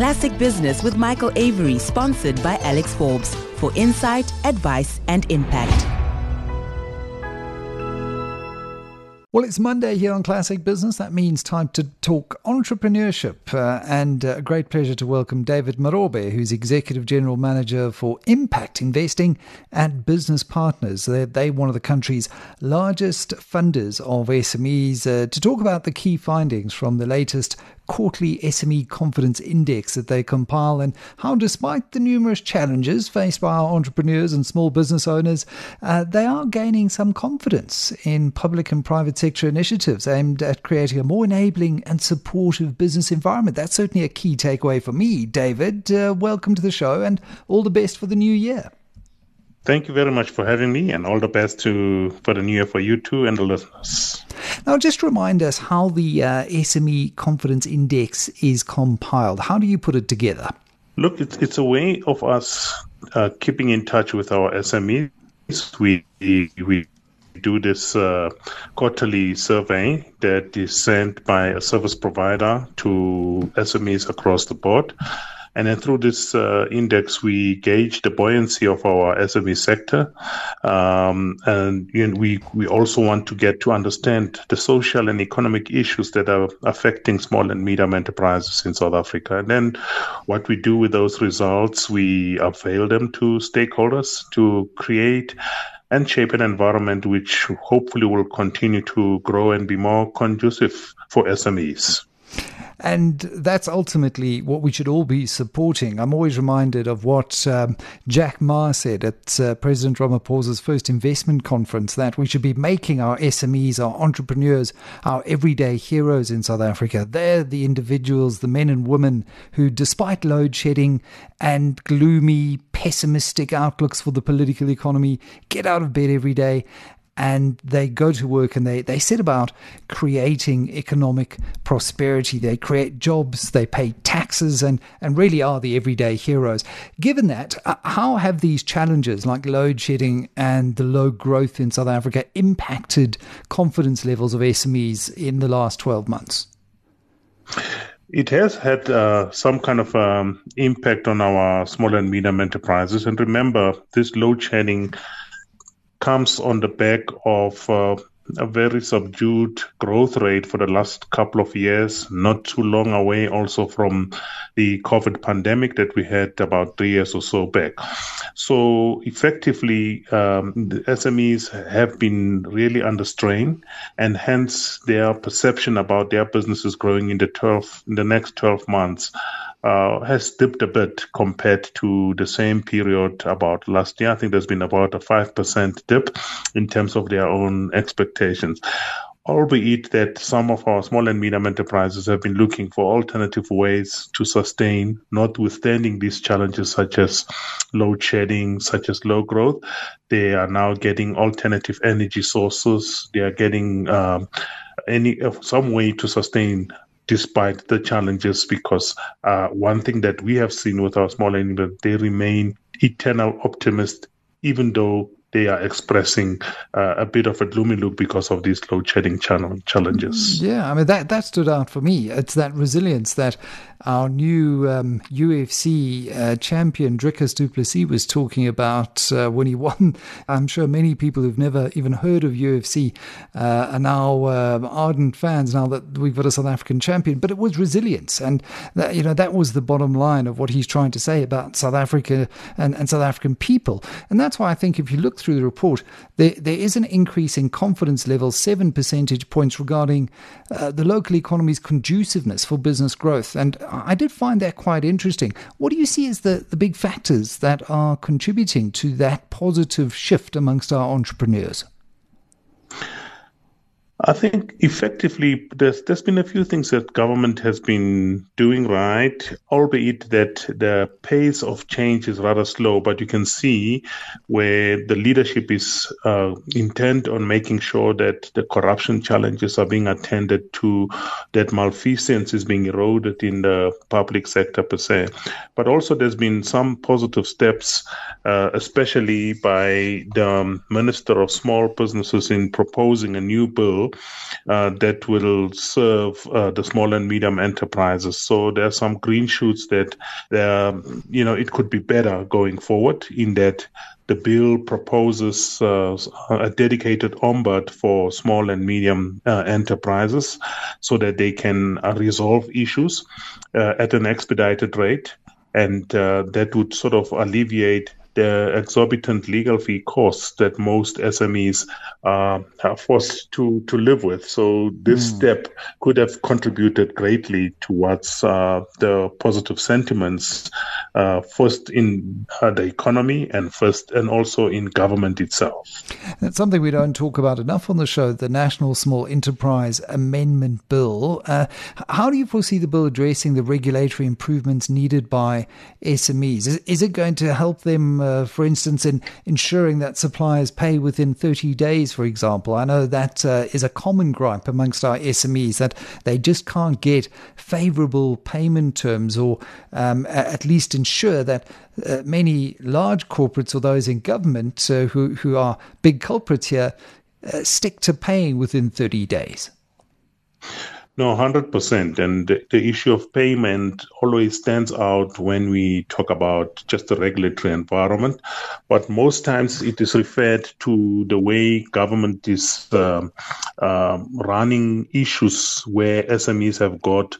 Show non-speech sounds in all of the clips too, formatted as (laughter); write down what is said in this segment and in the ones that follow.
Classic Business with Michael Avery, sponsored by Alex Forbes for insight, advice, and impact. Well, it's Monday here on Classic Business. That means time to talk entrepreneurship. Uh, and a uh, great pleasure to welcome David Morobe, who's Executive General Manager for Impact Investing at Business Partners. They're, they one of the country's largest funders of SMEs uh, to talk about the key findings from the latest quarterly SME confidence index that they compile and how, despite the numerous challenges faced by our entrepreneurs and small business owners, uh, they are gaining some confidence in public and private sector initiatives aimed at creating a more enabling and supportive business environment. That's certainly a key takeaway for me. David, uh, welcome to the show and all the best for the new year. Thank you very much for having me, and all the best to for the new year for you too and the listeners. Now, just remind us how the uh, SME Confidence Index is compiled. How do you put it together? Look, it's it's a way of us uh, keeping in touch with our SMEs. We we do this uh, quarterly survey that is sent by a service provider to SMEs across the board. And then through this uh, index, we gauge the buoyancy of our SME sector. Um, and you know, we, we also want to get to understand the social and economic issues that are affecting small and medium enterprises in South Africa. And then what we do with those results, we avail them to stakeholders to create and shape an environment which hopefully will continue to grow and be more conducive for SMEs. And that's ultimately what we should all be supporting. I'm always reminded of what um, Jack Ma said at uh, President Ramaphosa's first investment conference that we should be making our SMEs, our entrepreneurs, our everyday heroes in South Africa. They're the individuals, the men and women who, despite load shedding and gloomy, pessimistic outlooks for the political economy, get out of bed every day and they go to work and they, they set about creating economic prosperity. They create jobs, they pay taxes, and, and really are the everyday heroes. Given that, uh, how have these challenges like load shedding and the low growth in South Africa impacted confidence levels of SMEs in the last 12 months? It has had uh, some kind of um, impact on our small and medium enterprises. And remember, this load shedding comes on the back of uh, a very subdued growth rate for the last couple of years, not too long away also from the COVID pandemic that we had about three years or so back. So effectively, um, the SMEs have been really under strain and hence their perception about their businesses growing in the 12, in the next 12 months has dipped a bit compared to the same period about last year. I think there's been about a 5% dip in terms of their own expectations. Albeit that some of our small and medium enterprises have been looking for alternative ways to sustain, notwithstanding these challenges such as load shedding, such as low growth. They are now getting alternative energy sources. They are getting um, any some way to sustain despite the challenges, because uh, one thing that we have seen with our small animals, they remain eternal optimists, even though they are expressing uh, a bit of a gloomy look because of these load shedding channel challenges. Yeah, I mean that that stood out for me. It's that resilience that our new um, UFC uh, champion Dricus du Plessis was talking about uh, when he (laughs) won. I'm sure many people who've never even heard of UFC uh, are now uh, ardent fans now that we've got a South African champion. But it was resilience, and that, you know that was the bottom line of what he's trying to say about South Africa and, and South African people. And that's why I think if you look through the report, there there is an increase in confidence level, seven percentage points regarding uh, the local economy's conduciveness for business growth and I did find that quite interesting. What do you see as the, the big factors that are contributing to that positive shift amongst our entrepreneurs? I think effectively there's there's been a few things that government has been doing right, albeit that the pace of change is rather slow. But you can see where the leadership is uh, intent on making sure that the corruption challenges are being attended to, that malfeasance is being eroded in the public sector per se. But also there's been some positive steps, uh, especially by the Minister of Small Businesses in proposing a new bill bill uh, that will serve uh, the small and medium enterprises. So there are some green shoots that, you know, it could be better going forward in that the bill proposes uh, a dedicated ombud for small and medium uh, enterprises so that they can uh, resolve issues uh, at an expedited rate. And uh, that would sort of alleviate the exorbitant legal fee costs that most SMEs uh, are forced to, to live with. So this mm. step could have contributed greatly towards uh, the positive sentiments, uh, first in uh, the economy and first and also in government itself. That's something we don't talk about enough on the show, the National Small Enterprise Amendment Bill. Uh, how do you foresee the bill addressing the regulatory improvements needed by SMEs? Is, is it going to help them uh, for instance, in ensuring that suppliers pay within 30 days, for example. I know that uh, is a common gripe amongst our SMEs that they just can't get favorable payment terms or um, at least ensure that uh, many large corporates or those in government uh, who, who are big culprits here uh, stick to paying within 30 days. No, 100%. And the issue of payment always stands out when we talk about just the regulatory environment. But most times it is referred to the way government is uh, running issues where SMEs have got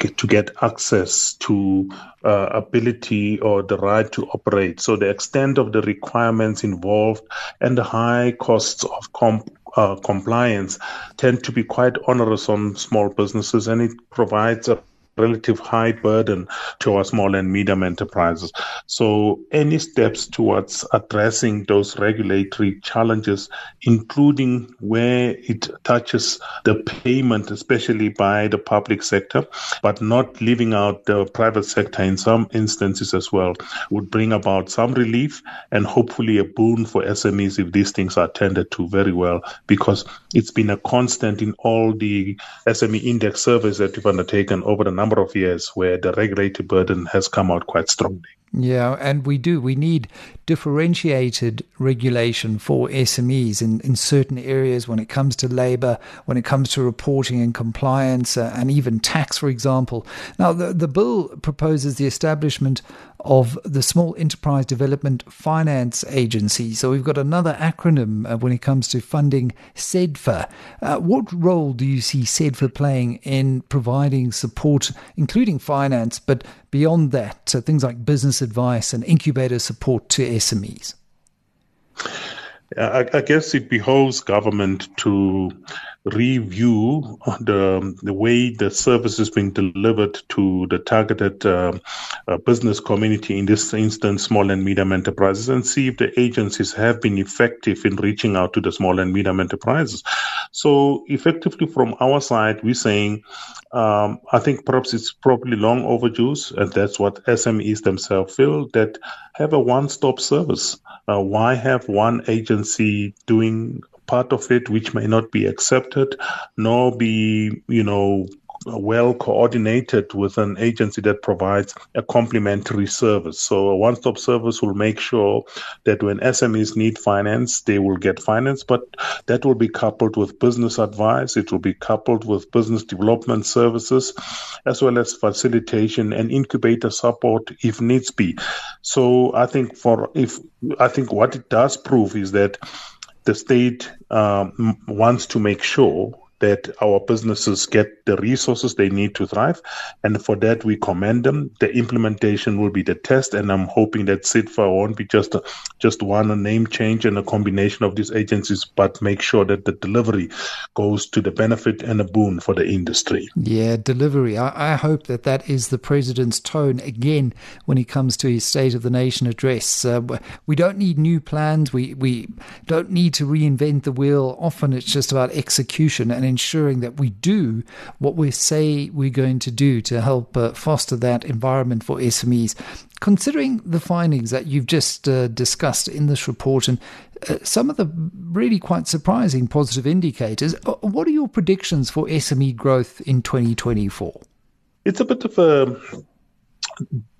to get access to uh, ability or the right to operate. So the extent of the requirements involved and the high costs of comp uh, compliance tend to be quite onerous on small businesses and it provides a relative high burden to our small and medium enterprises. So any steps towards addressing those regulatory challenges, including where it touches the payment, especially by the public sector, but not leaving out the private sector in some instances as well, would bring about some relief and hopefully a boon for SMEs if these things are tended to very well, because it's been a constant in all the SME index surveys that we've undertaken over the number of years where the regulatory burden has come out quite strongly. Yeah, and we do. We need differentiated regulation for SMEs in, in certain areas when it comes to labor, when it comes to reporting and compliance, uh, and even tax, for example. Now, the, the bill proposes the establishment of the Small Enterprise Development Finance Agency. So we've got another acronym uh, when it comes to funding SEDFA. Uh, what role do you see SEDFA playing in providing support, including finance, but beyond that, so things like business advice and incubator support to SMEs? I, I guess it behoves government to review the the way the service is being delivered to the targeted uh, uh, business community, in this instance, small and medium enterprises, and see if the agencies have been effective in reaching out to the small and medium enterprises. So, effectively, from our side, we're saying um, I think perhaps it's probably long overdue, and that's what SMEs themselves feel that have a one-stop service. Uh, why have one agency doing part of it which may not be accepted, nor be you know well coordinated with an agency that provides a complementary service. So a one-stop service will make sure that when SMEs need finance, they will get finance, but that will be coupled with business advice. It will be coupled with business development services, as well as facilitation and incubator support if needs be. So I think for if I think what it does prove is that the state um, wants to make sure that our businesses get the resources they need to thrive. And for that, we commend them. The implementation will be the test. And I'm hoping that SEDFA won't be just a, just one name change and a combination of these agencies, but make sure that the delivery goes to the benefit and a boon for the industry. Yeah, delivery. I, I hope that that is the president's tone again when he comes to his State of the Nation address. Uh, we don't need new plans. We, we don't need to reinvent the wheel. Often it's just about execution and ensuring that we do what we say we're going to do to help uh, foster that environment for SMEs. Considering the findings that you've just uh, discussed in this report and uh, some of the really quite surprising positive indicators, uh, what are your predictions for SME growth in 2024? It's a bit of a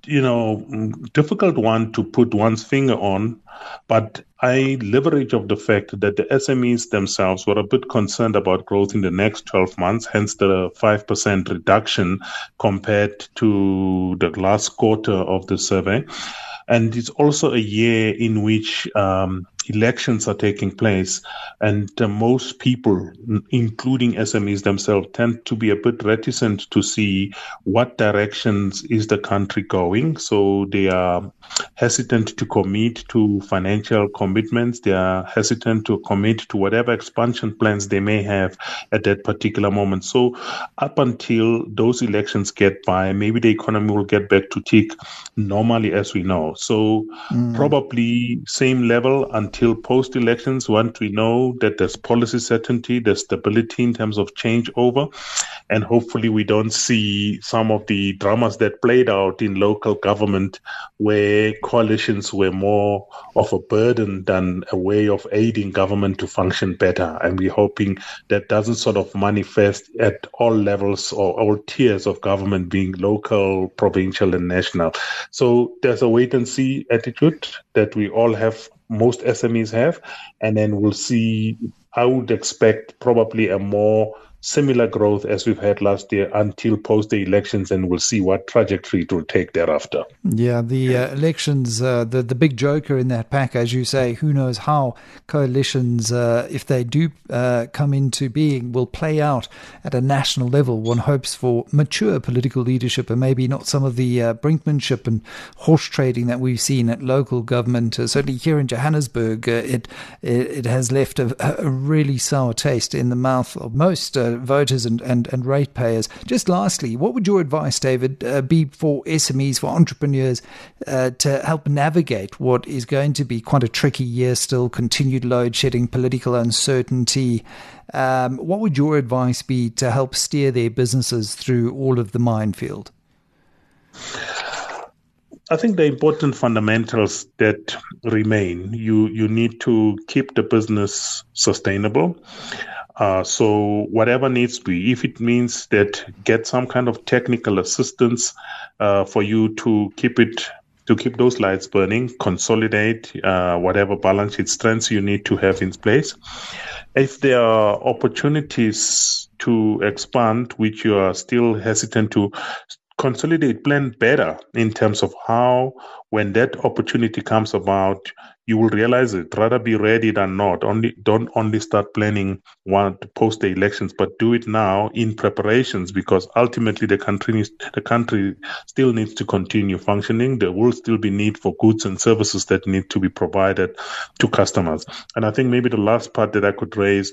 you know, difficult one to put one's finger on, but I leverage of the fact that the SMEs themselves were a bit concerned about growth in the next 12 months, hence the 5% reduction compared to the last quarter of the survey. And it's also a year in which um, elections are taking place, and uh, most people, including SMEs themselves, tend to be a bit reticent to see what directions is the country going. So they are hesitant to commit to financial commitments. They are hesitant to commit to whatever expansion plans they may have at that particular moment. So up until those elections get by, maybe the economy will get back to tick normally as we know. So mm. probably same level until until post elections, once we know that there's policy certainty, there's stability in terms of changeover, and hopefully we don't see some of the dramas that played out in local government where coalitions were more of a burden than a way of aiding government to function better. And we're hoping that doesn't sort of manifest at all levels or all tiers of government being local, provincial, and national. So there's a wait and see attitude that we all have most SMEs have, and then we'll see. I would expect probably a more similar growth as we've had last year until post the elections, and we'll see what trajectory it will take thereafter. Yeah, the uh, elections, uh, the the big joker in that pack, as you say, who knows how coalitions, uh, if they do uh, come into being, will play out at a national level. One hopes for mature political leadership and maybe not some of the uh, brinkmanship and horse trading that we've seen at local government. Uh, certainly here in Johannesburg, it, it, it has left a, a, really sour taste in the mouth of most voters and, and, and ratepayers. Just lastly, what would your advice, David, uh, be for SMEs, for entrepreneurs uh, to help navigate what is going to be quite a tricky year still, continued load shedding, political uncertainty? Um, what would your advice be to help steer their businesses through all of the minefield? I think the important fundamentals that remain you you need to keep the business sustainable. Uh, so whatever needs to be, if it means that get some kind of technical assistance uh, for you to keep it to keep those lights burning, consolidate uh, whatever balance sheet strengths you need to have in place. If there are opportunities to expand, which you are still hesitant to, consolidate plan better in terms of how when that opportunity comes about you will realize it. Rather be ready than not. Only don't only start planning one post the elections but do it now in preparations because ultimately the country needs, the country still needs to continue functioning. There will still be need for goods and services that need to be provided to customers. And i think maybe the last part that i could raise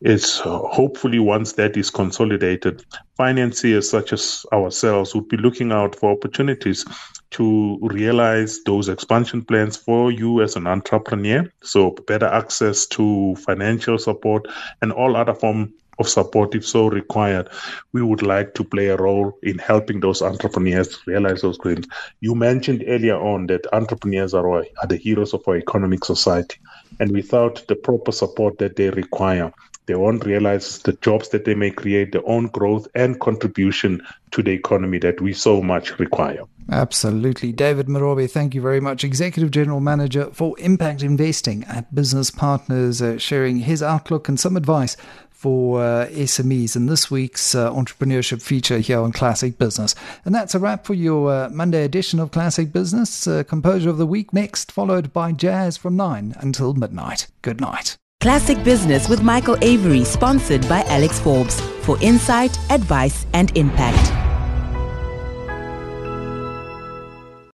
is uh, hopefully once that is consolidated, financiers such as ourselves would be looking out for opportunities to realize those expansion plans for you as an entrepreneur. So better access to financial support and all other form of support if so required. We would like to play a role in helping those entrepreneurs realize those dreams. You mentioned earlier on that entrepreneurs are, are the heroes of our economic society. And without the proper support that they require, they won't realize the jobs that they may create, their own growth and contribution to the economy that we so much require. Absolutely. David Morobe, thank you very much. Executive General Manager for Impact Investing at Business Partners, uh, sharing his outlook and some advice for uh, SMEs in this week's uh, entrepreneurship feature here on Classic Business. And that's a wrap for your uh, Monday edition of Classic Business. Uh, composure of the week next, followed by jazz from 9 until midnight. Good night. Classic Business with Michael Avery, sponsored by Alex Forbes for insight, advice, and impact.